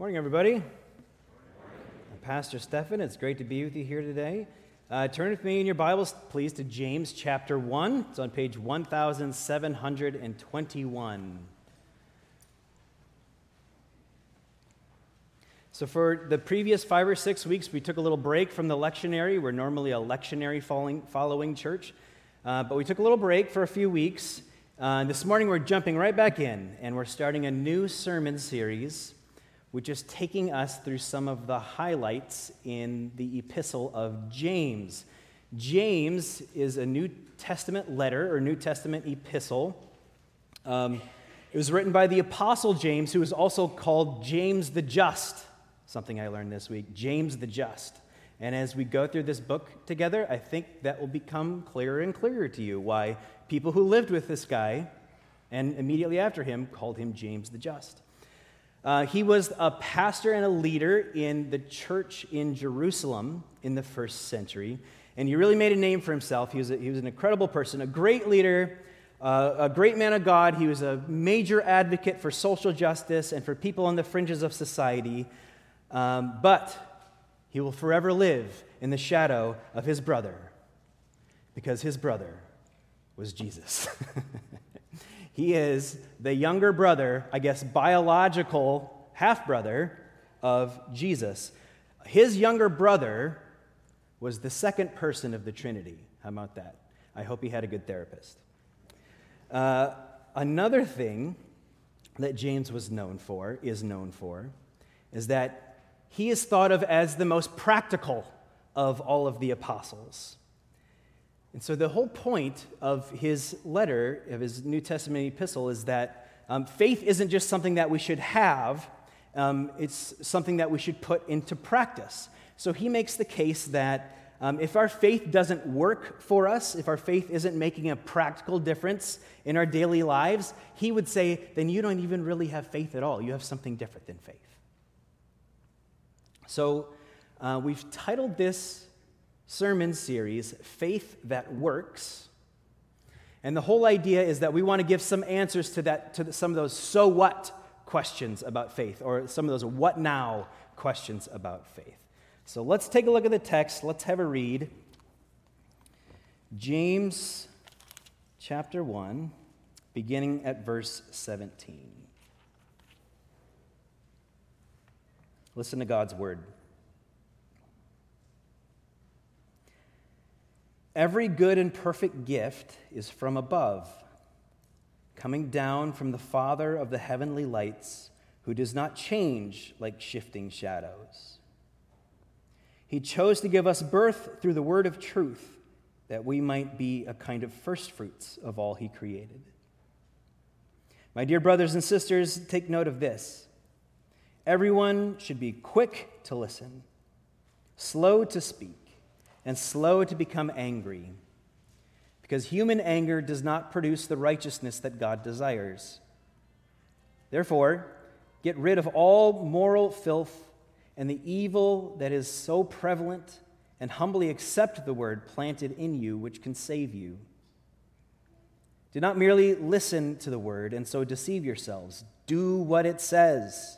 Morning, everybody. I'm Pastor Stefan. It's great to be with you here today. Uh, turn with me in your Bibles, please, to James chapter 1. It's on page 1721. So, for the previous five or six weeks, we took a little break from the lectionary. We're normally a lectionary following, following church, uh, but we took a little break for a few weeks. Uh, this morning, we're jumping right back in, and we're starting a new sermon series which is taking us through some of the highlights in the epistle of James. James is a New Testament letter or New Testament epistle. Um, it was written by the Apostle James, who is also called James the Just, something I learned this week James the Just. And as we go through this book together, I think that will become clearer and clearer to you why people who lived with this guy and immediately after him called him James the Just. Uh, he was a pastor and a leader in the church in Jerusalem in the first century, and he really made a name for himself. He was, a, he was an incredible person, a great leader, uh, a great man of God. He was a major advocate for social justice and for people on the fringes of society. Um, but he will forever live in the shadow of his brother because his brother was Jesus. He is the younger brother, I guess, biological half brother of Jesus. His younger brother was the second person of the Trinity. How about that? I hope he had a good therapist. Uh, another thing that James was known for, is known for, is that he is thought of as the most practical of all of the apostles. And so, the whole point of his letter, of his New Testament epistle, is that um, faith isn't just something that we should have, um, it's something that we should put into practice. So, he makes the case that um, if our faith doesn't work for us, if our faith isn't making a practical difference in our daily lives, he would say, then you don't even really have faith at all. You have something different than faith. So, uh, we've titled this sermon series, Faith That Works. And the whole idea is that we want to give some answers to, that, to some of those so what questions about faith, or some of those what now questions about faith. So let's take a look at the text. Let's have a read. James chapter 1, beginning at verse 17. Listen to God's word. Every good and perfect gift is from above, coming down from the Father of the heavenly lights, who does not change like shifting shadows. He chose to give us birth through the word of truth, that we might be a kind of firstfruits of all he created. My dear brothers and sisters, take note of this. Everyone should be quick to listen, slow to speak and slow to become angry, because human anger does not produce the righteousness that God desires. Therefore, get rid of all moral filth and the evil that is so prevalent, and humbly accept the word planted in you, which can save you. Do not merely listen to the word and so deceive yourselves. Do what it says.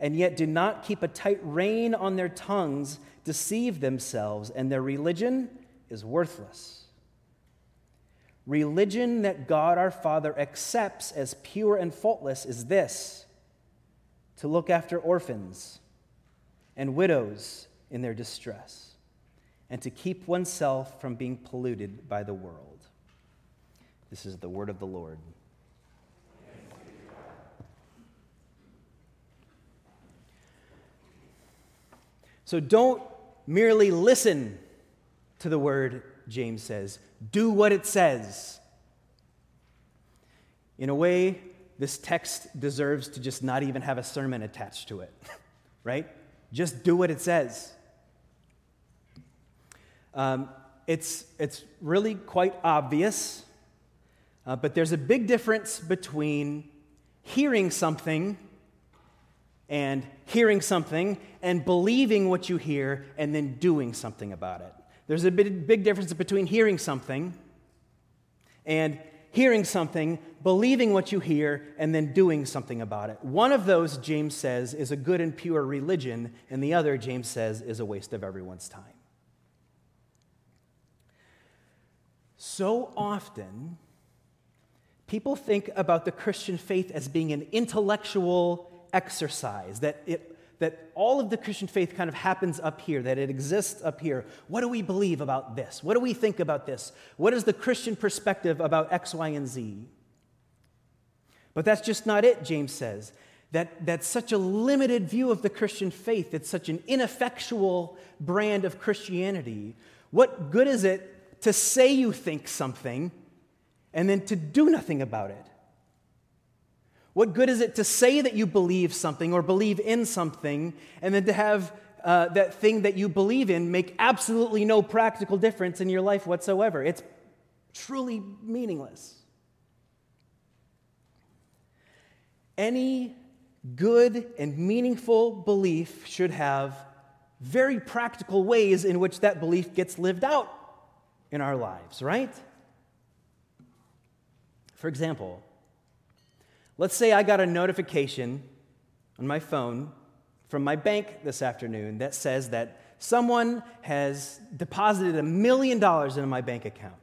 and yet do not keep a tight rein on their tongues, deceive themselves, and their religion is worthless. Religion that God our Father accepts as pure and faultless is this to look after orphans and widows in their distress, and to keep oneself from being polluted by the world. This is the word of the Lord. So don't merely listen to the word, James says. Do what it says. In a way, this text deserves to just not even have a sermon attached to it, right? just do what it says. Um, it's, it's really quite obvious, uh, but there's a big difference between hearing something and hearing something and believing what you hear and then doing something about it. There's a big, difference between hearing something and hearing something, believing what you hear, and then doing something about it. One of those, James says, is a good and pure religion, and the other, James says, is a waste of everyone's time. So often, people think about the Christian faith as being an intellectual exercise, that, it, that all of the Christian faith kind of happens up here, that it exists up here. What do we believe about this? What do we think about this? What is the Christian perspective about X, Y, and Z? But that's just not it, James says. That, that's such a limited view of the Christian faith. It's such an ineffectual brand of Christianity. What good is it to say you think something and then to do nothing about it? What good is it to say that you believe something or believe in something and then to have uh, that thing that you believe in make absolutely no practical difference in your life whatsoever? It's truly meaningless. Any good and meaningful belief should have very practical ways in which that belief gets lived out in our lives, right? For example, Let's say I got a notification on my phone from my bank this afternoon that says that someone has deposited a million dollars into my bank account.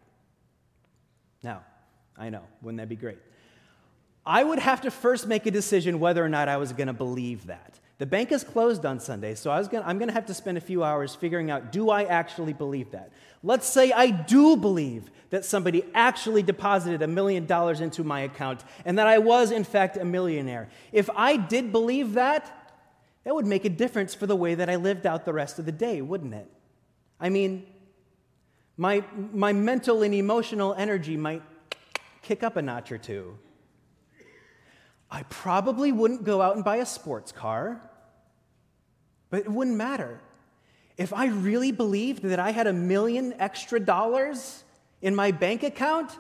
Now, I know, wouldn't that be great? I would have to first make a decision whether or not I was going to believe that. The bank is closed on Sunday, so I was gonna, I'm going to have to spend a few hours figuring out do I actually believe that? Let's say I do believe that somebody actually deposited a million dollars into my account and that I was, in fact, a millionaire. If I did believe that, that would make a difference for the way that I lived out the rest of the day, wouldn't it? I mean, my, my mental and emotional energy might kick up a notch or two. I probably wouldn't go out and buy a sports car, but it wouldn't matter. If I really believed that I had a million extra dollars in my bank account,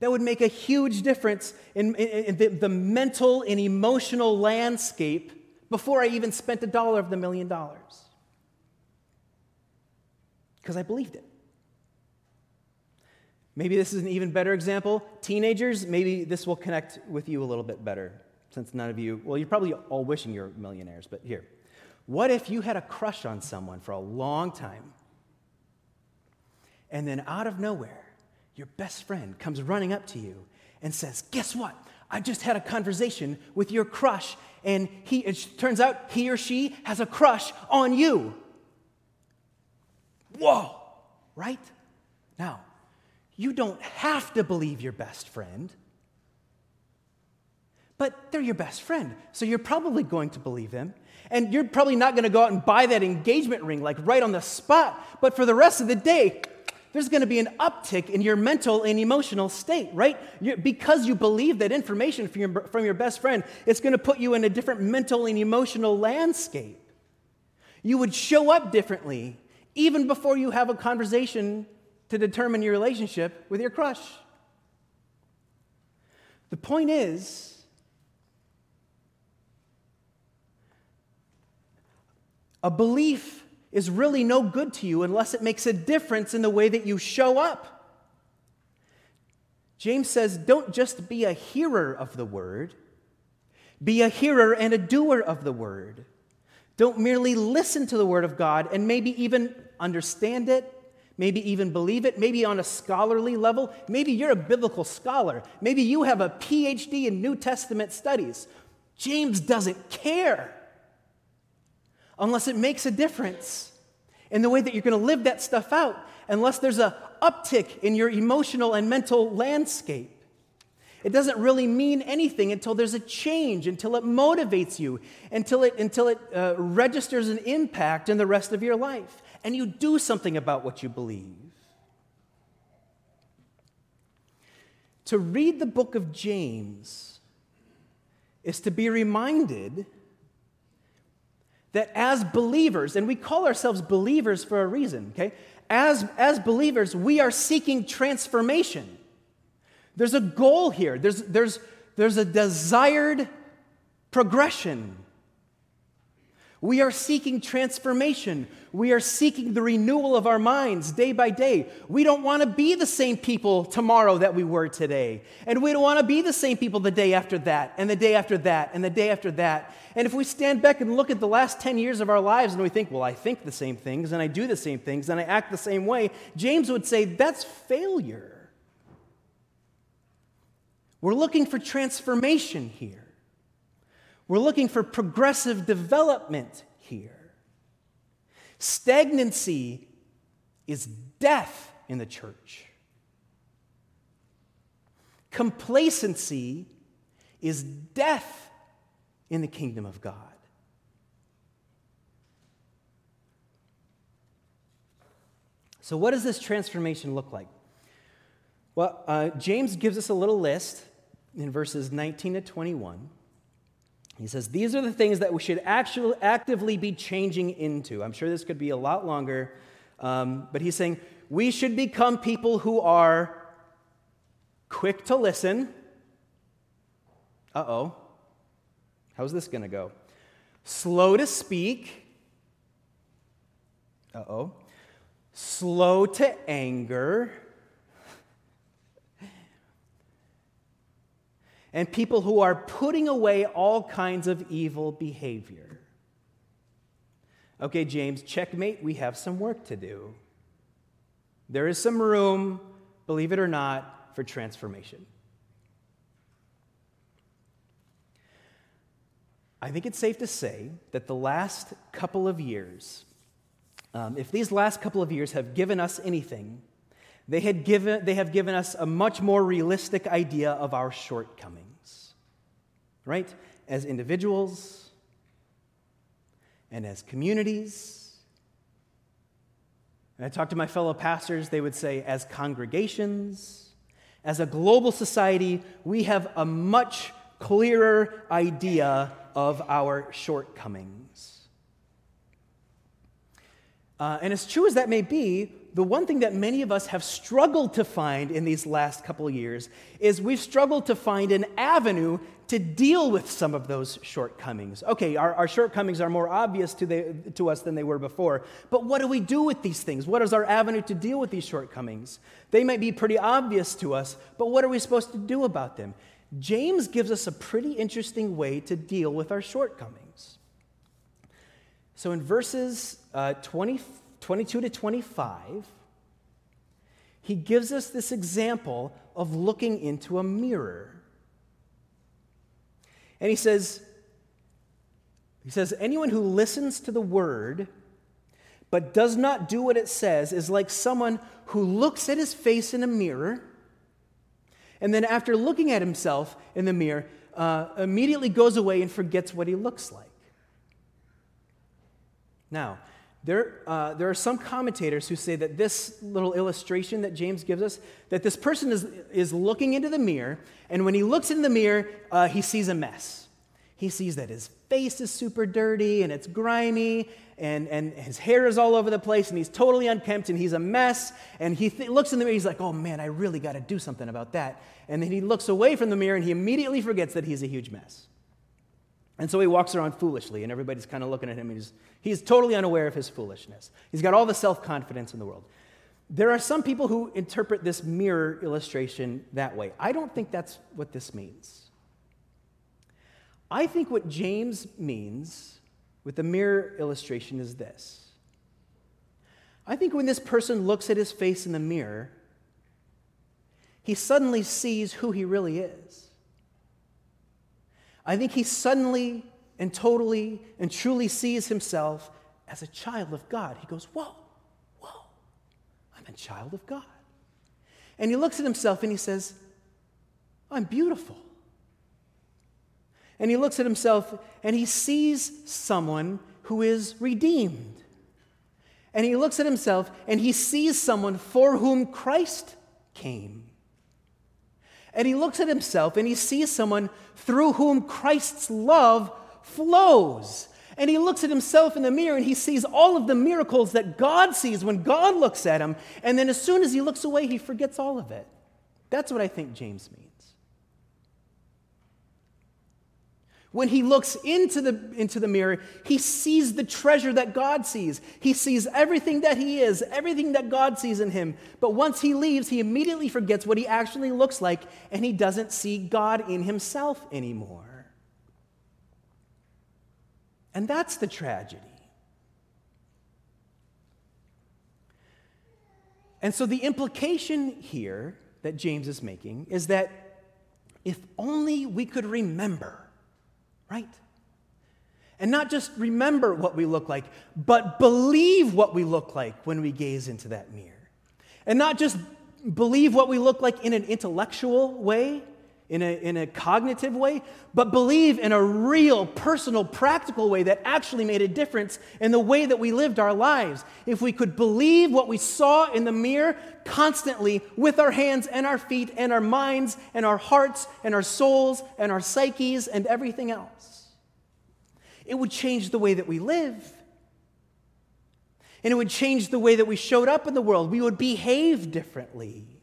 that would make a huge difference in, in, in the, the mental and emotional landscape before I even spent a dollar of the million dollars. Because I believed it. Maybe this is an even better example. Teenagers, maybe this will connect with you a little bit better since none of you, well, you're probably all wishing you're millionaires, but here. What if you had a crush on someone for a long time, and then out of nowhere, your best friend comes running up to you and says, Guess what? I just had a conversation with your crush, and he, it turns out he or she has a crush on you. Whoa, right? Now, you don't have to believe your best friend, but they're your best friend, so you're probably going to believe them. And you're probably not going to go out and buy that engagement ring like right on the spot, but for the rest of the day, there's going to be an uptick in your mental and emotional state, right? You're, because you believe that information from your, from your best friend, it's going to put you in a different mental and emotional landscape. You would show up differently even before you have a conversation to determine your relationship with your crush. The point is, a belief is really no good to you unless it makes a difference in the way that you show up. James says, don't just be a hearer of the word, be a hearer and a doer of the word. Don't merely listen to the word of God and maybe even understand it maybe even believe it, maybe on a scholarly level. Maybe you're a biblical scholar. Maybe you have a PhD in New Testament studies. James doesn't care unless it makes a difference in the way that you're going to live that stuff out, unless there's a uptick in your emotional and mental landscape. It doesn't really mean anything until there's a change, until it motivates you, until it, until it uh, registers an impact in the rest of your life and you do something about what you believe. To read the book of James is to be reminded that as believers, and we call ourselves believers for a reason, okay? As, as believers, we are seeking transformation. There's a goal here, there's, there's, there's a desired progression. We are seeking transformation. We are seeking the renewal of our minds day by day. We don't want to be the same people tomorrow that we were today. And we don't want to be the same people the day after that, and the day after that, and the day after that. And if we stand back and look at the last 10 years of our lives and we think, well, I think the same things, and I do the same things, and I act the same way, James would say that's failure. We're looking for transformation here. We're looking for progressive development here. Stagnancy is death in the church. Complacency is death in the kingdom of God. So, what does this transformation look like? Well, uh, James gives us a little list in verses 19 to 21. He says, These are the things that we should actually actively be changing into. I'm sure this could be a lot longer, um, but he's saying we should become people who are quick to listen. Uh oh. How's this going to go? Slow to speak. Uh oh. Slow to anger. And people who are putting away all kinds of evil behavior. Okay, James, checkmate, we have some work to do. There is some room, believe it or not, for transformation. I think it's safe to say that the last couple of years, um, if these last couple of years have given us anything, they, had given, they have given us a much more realistic idea of our shortcomings, right? As individuals and as communities. And I talk to my fellow pastors, they would say, as congregations, as a global society, we have a much clearer idea of our shortcomings. Uh, and as true as that may be, the one thing that many of us have struggled to find in these last couple of years is we've struggled to find an avenue to deal with some of those shortcomings. Okay, our, our shortcomings are more obvious to, the, to us than they were before, but what do we do with these things? What is our avenue to deal with these shortcomings? They might be pretty obvious to us, but what are we supposed to do about them? James gives us a pretty interesting way to deal with our shortcomings. So in verses uh, 20, 22 to 25, he gives us this example of looking into a mirror. And he says, he says, anyone who listens to the word but does not do what it says is like someone who looks at his face in a mirror and then after looking at himself in the mirror, uh, immediately goes away and forgets what he looks like. Now, there, uh, there are some commentators who say that this little illustration that James gives us, that this person is, is looking into the mirror, and when he looks in the mirror, uh, he sees a mess. He sees that his face is super dirty and it's grimy, and, and his hair is all over the place, and he's totally unkempt, and he's a mess. And he th- looks in the mirror, he's like, oh man, I really got to do something about that. And then he looks away from the mirror, and he immediately forgets that he's a huge mess. And so he walks around foolishly, and everybody's kind of looking at him. He's, he's totally unaware of his foolishness. He's got all the self confidence in the world. There are some people who interpret this mirror illustration that way. I don't think that's what this means. I think what James means with the mirror illustration is this. I think when this person looks at his face in the mirror, he suddenly sees who he really is. I think he suddenly and totally and truly sees himself as a child of God. He goes, Whoa, whoa, I'm a child of God. And he looks at himself and he says, I'm beautiful. And he looks at himself and he sees someone who is redeemed. And he looks at himself and he sees someone for whom Christ came. And he looks at himself and he sees someone through whom Christ's love flows. And he looks at himself in the mirror and he sees all of the miracles that God sees when God looks at him. And then as soon as he looks away, he forgets all of it. That's what I think James means. When he looks into the, into the mirror, he sees the treasure that God sees. He sees everything that he is, everything that God sees in him. But once he leaves, he immediately forgets what he actually looks like and he doesn't see God in himself anymore. And that's the tragedy. And so the implication here that James is making is that if only we could remember, right? And not just remember what we look like, but believe what we look like when we gaze into that mirror. And not just believe what we look like in an intellectual way, in a, in a cognitive way, but believe in a real, personal, practical way that actually made a difference in the way that we lived our lives. If we could believe what we saw in the mirror constantly with our hands and our feet and our minds and our hearts and our souls and our psyches and everything else, it would change the way that we live. And it would change the way that we showed up in the world. We would behave differently.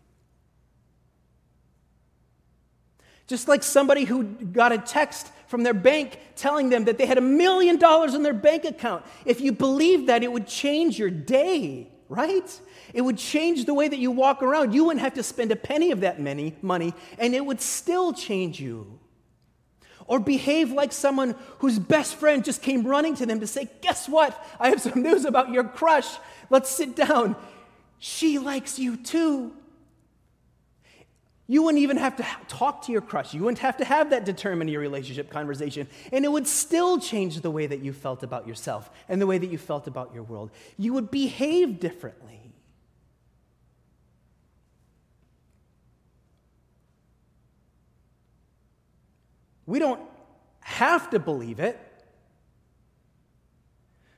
Just like somebody who got a text from their bank telling them that they had a million dollars in their bank account. If you believed that, it would change your day, right? It would change the way that you walk around. You wouldn't have to spend a penny of that many money, and it would still change you. Or behave like someone whose best friend just came running to them to say, Guess what? I have some news about your crush. Let's sit down. She likes you too. You wouldn't even have to talk to your crush. You wouldn't have to have that determine your relationship conversation. And it would still change the way that you felt about yourself and the way that you felt about your world. You would behave differently. We don't have to believe it.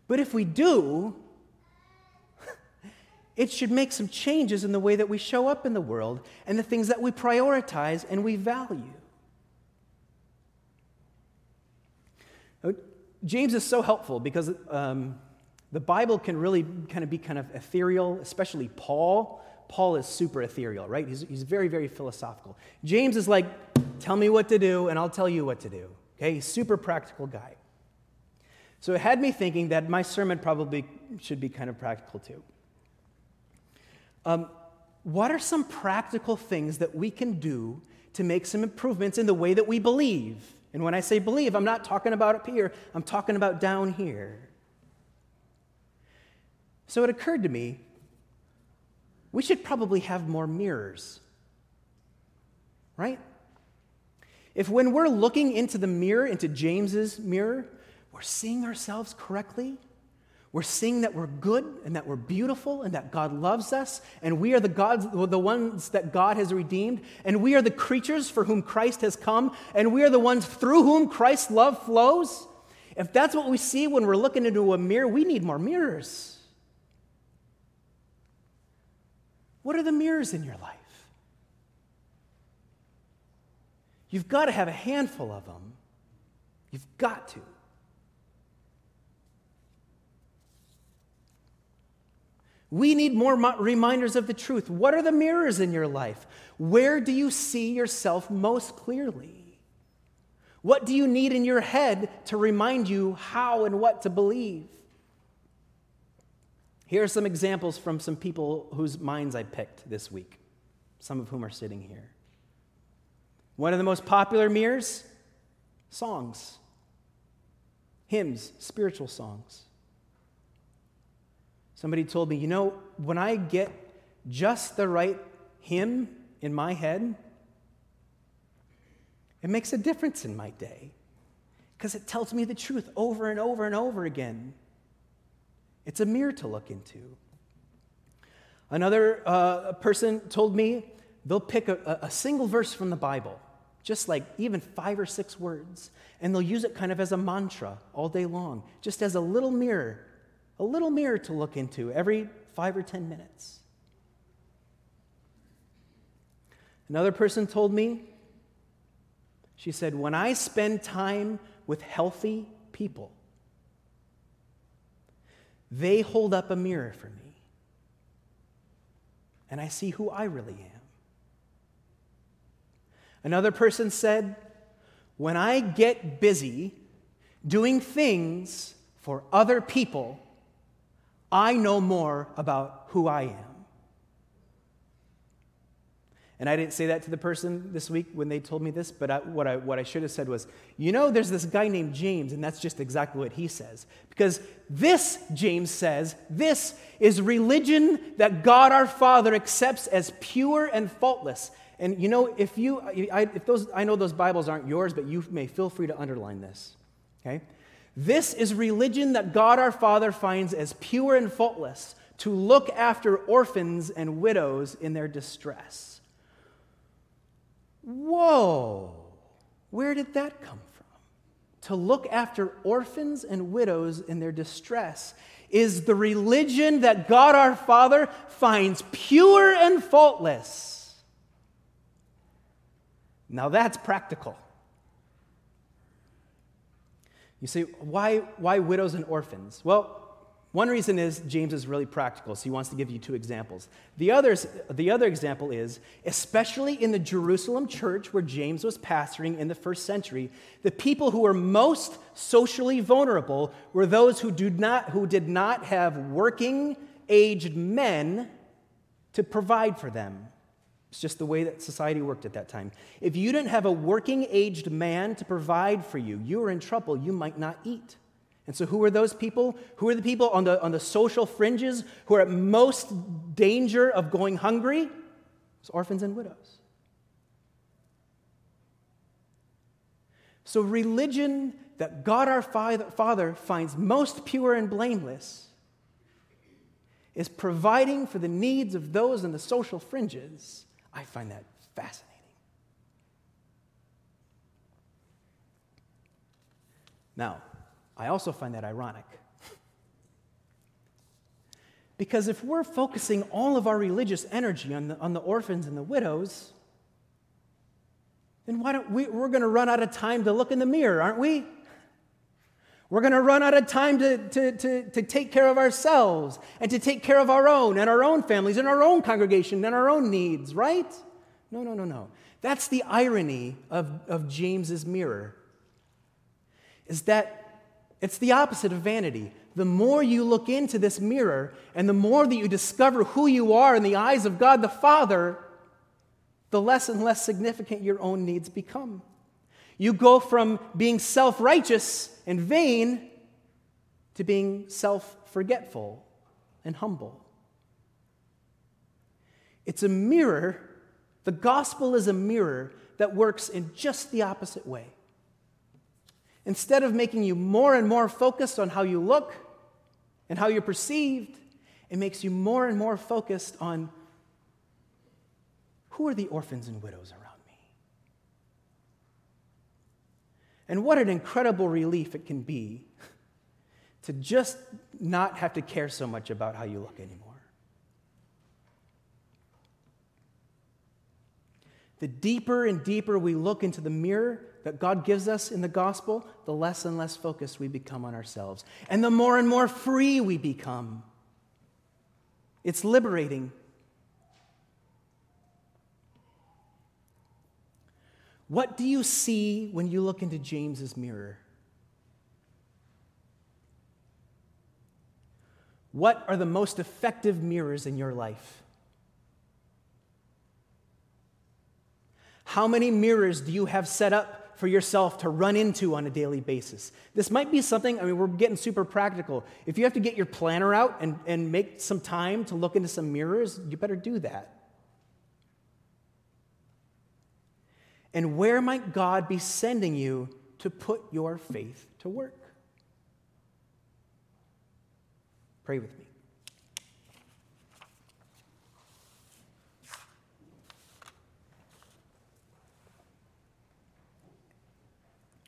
But if we do, it should make some changes in the way that we show up in the world and the things that we prioritize and we value. James is so helpful because um, the Bible can really kind of be kind of ethereal, especially Paul. Paul is super ethereal, right? He's, he's very, very philosophical. James is like, tell me what to do and I'll tell you what to do. Okay, super practical guy. So it had me thinking that my sermon probably should be kind of practical too. Um, what are some practical things that we can do to make some improvements in the way that we believe? And when I say believe, I'm not talking about up here, I'm talking about down here. So it occurred to me we should probably have more mirrors, right? If when we're looking into the mirror, into James's mirror, we're seeing ourselves correctly, we're seeing that we're good and that we're beautiful and that God loves us and we are the gods the ones that God has redeemed and we are the creatures for whom Christ has come and we are the ones through whom Christ's love flows. If that's what we see when we're looking into a mirror, we need more mirrors. What are the mirrors in your life? You've got to have a handful of them. You've got to. We need more reminders of the truth. What are the mirrors in your life? Where do you see yourself most clearly? What do you need in your head to remind you how and what to believe? Here are some examples from some people whose minds I picked this week, some of whom are sitting here. One of the most popular mirrors songs, hymns, spiritual songs. Somebody told me, you know, when I get just the right hymn in my head, it makes a difference in my day because it tells me the truth over and over and over again. It's a mirror to look into. Another uh, person told me they'll pick a, a single verse from the Bible, just like even five or six words, and they'll use it kind of as a mantra all day long, just as a little mirror a little mirror to look into every five or 10 minutes. Another person told me, she said, when I spend time with healthy people, they hold up a mirror for me. And I see who I really am. Another person said, When I get busy doing things for other people, I know more about who I am. And I didn't say that to the person this week when they told me this, but I, what, I, what I should have said was, you know, there's this guy named James, and that's just exactly what he says. Because this, James says, this is religion that God our Father accepts as pure and faultless. And you know, if you, if those, I know those Bibles aren't yours, but you may feel free to underline this. Okay? This is religion that God our Father finds as pure and faultless to look after orphans and widows in their distress. Whoa, where did that come from? To look after orphans and widows in their distress is the religion that God our Father finds pure and faultless. Now that's practical. You say, why, why widows and orphans? Well, one reason is James is really practical, so he wants to give you two examples. The, others, the other example is, especially in the Jerusalem church where James was pastoring in the first century, the people who were most socially vulnerable were those who, do not, who did not have working aged men to provide for them. It's just the way that society worked at that time. If you didn't have a working aged man to provide for you, you were in trouble. You might not eat. And so, who are those people? Who are the people on the, on the social fringes who are at most danger of going hungry? It's orphans and widows. So, religion that God our Father finds most pure and blameless is providing for the needs of those in the social fringes. I find that fascinating. Now, I also find that ironic. Because if we're focusing all of our religious energy on the, on the orphans and the widows, then why don't we, we're going to run out of time to look in the mirror, aren't we? We're going to run out of time to, to, to, to take care of ourselves and to take care of our own and our own families and our own congregation and our own needs, right? No, no, no, no. That's the irony of, of James's mirror. Is that it's the opposite of vanity. The more you look into this mirror and the more that you discover who you are in the eyes of God the Father, the less and less significant your own needs become. You go from being self righteous and vain to being self forgetful and humble. It's a mirror, the gospel is a mirror that works in just the opposite way. Instead of making you more and more focused on how you look and how you're perceived, it makes you more and more focused on who are the orphans and widows around me? And what an incredible relief it can be to just not have to care so much about how you look anymore. The deeper and deeper we look into the mirror, that God gives us in the gospel, the less and less focused we become on ourselves. And the more and more free we become. It's liberating. What do you see when you look into James's mirror? What are the most effective mirrors in your life? How many mirrors do you have set up for yourself to run into on a daily basis. This might be something, I mean, we're getting super practical. If you have to get your planner out and, and make some time to look into some mirrors, you better do that. And where might God be sending you to put your faith to work? Pray with me.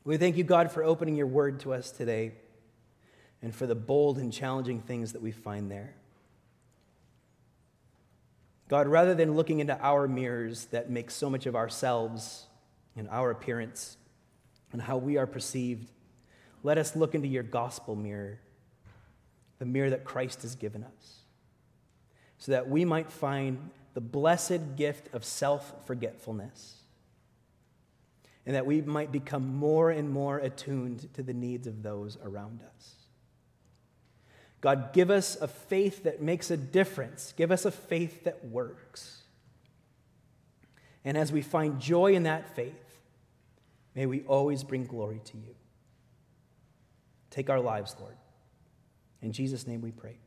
We thank you, God, for opening your word to us today and for the bold and challenging things that we find there. God, rather than looking into our mirrors that make so much of ourselves and our appearance and how we are perceived, let us look into your gospel mirror the mirror that Christ has given us, so that we might find the blessed gift of self forgetfulness, and that we might become more and more attuned to the needs of those around us. God, give us a faith that makes a difference. Give us a faith that works. And as we find joy in that faith, may we always bring glory to you. Take our lives, Lord. In Jesus' name we pray.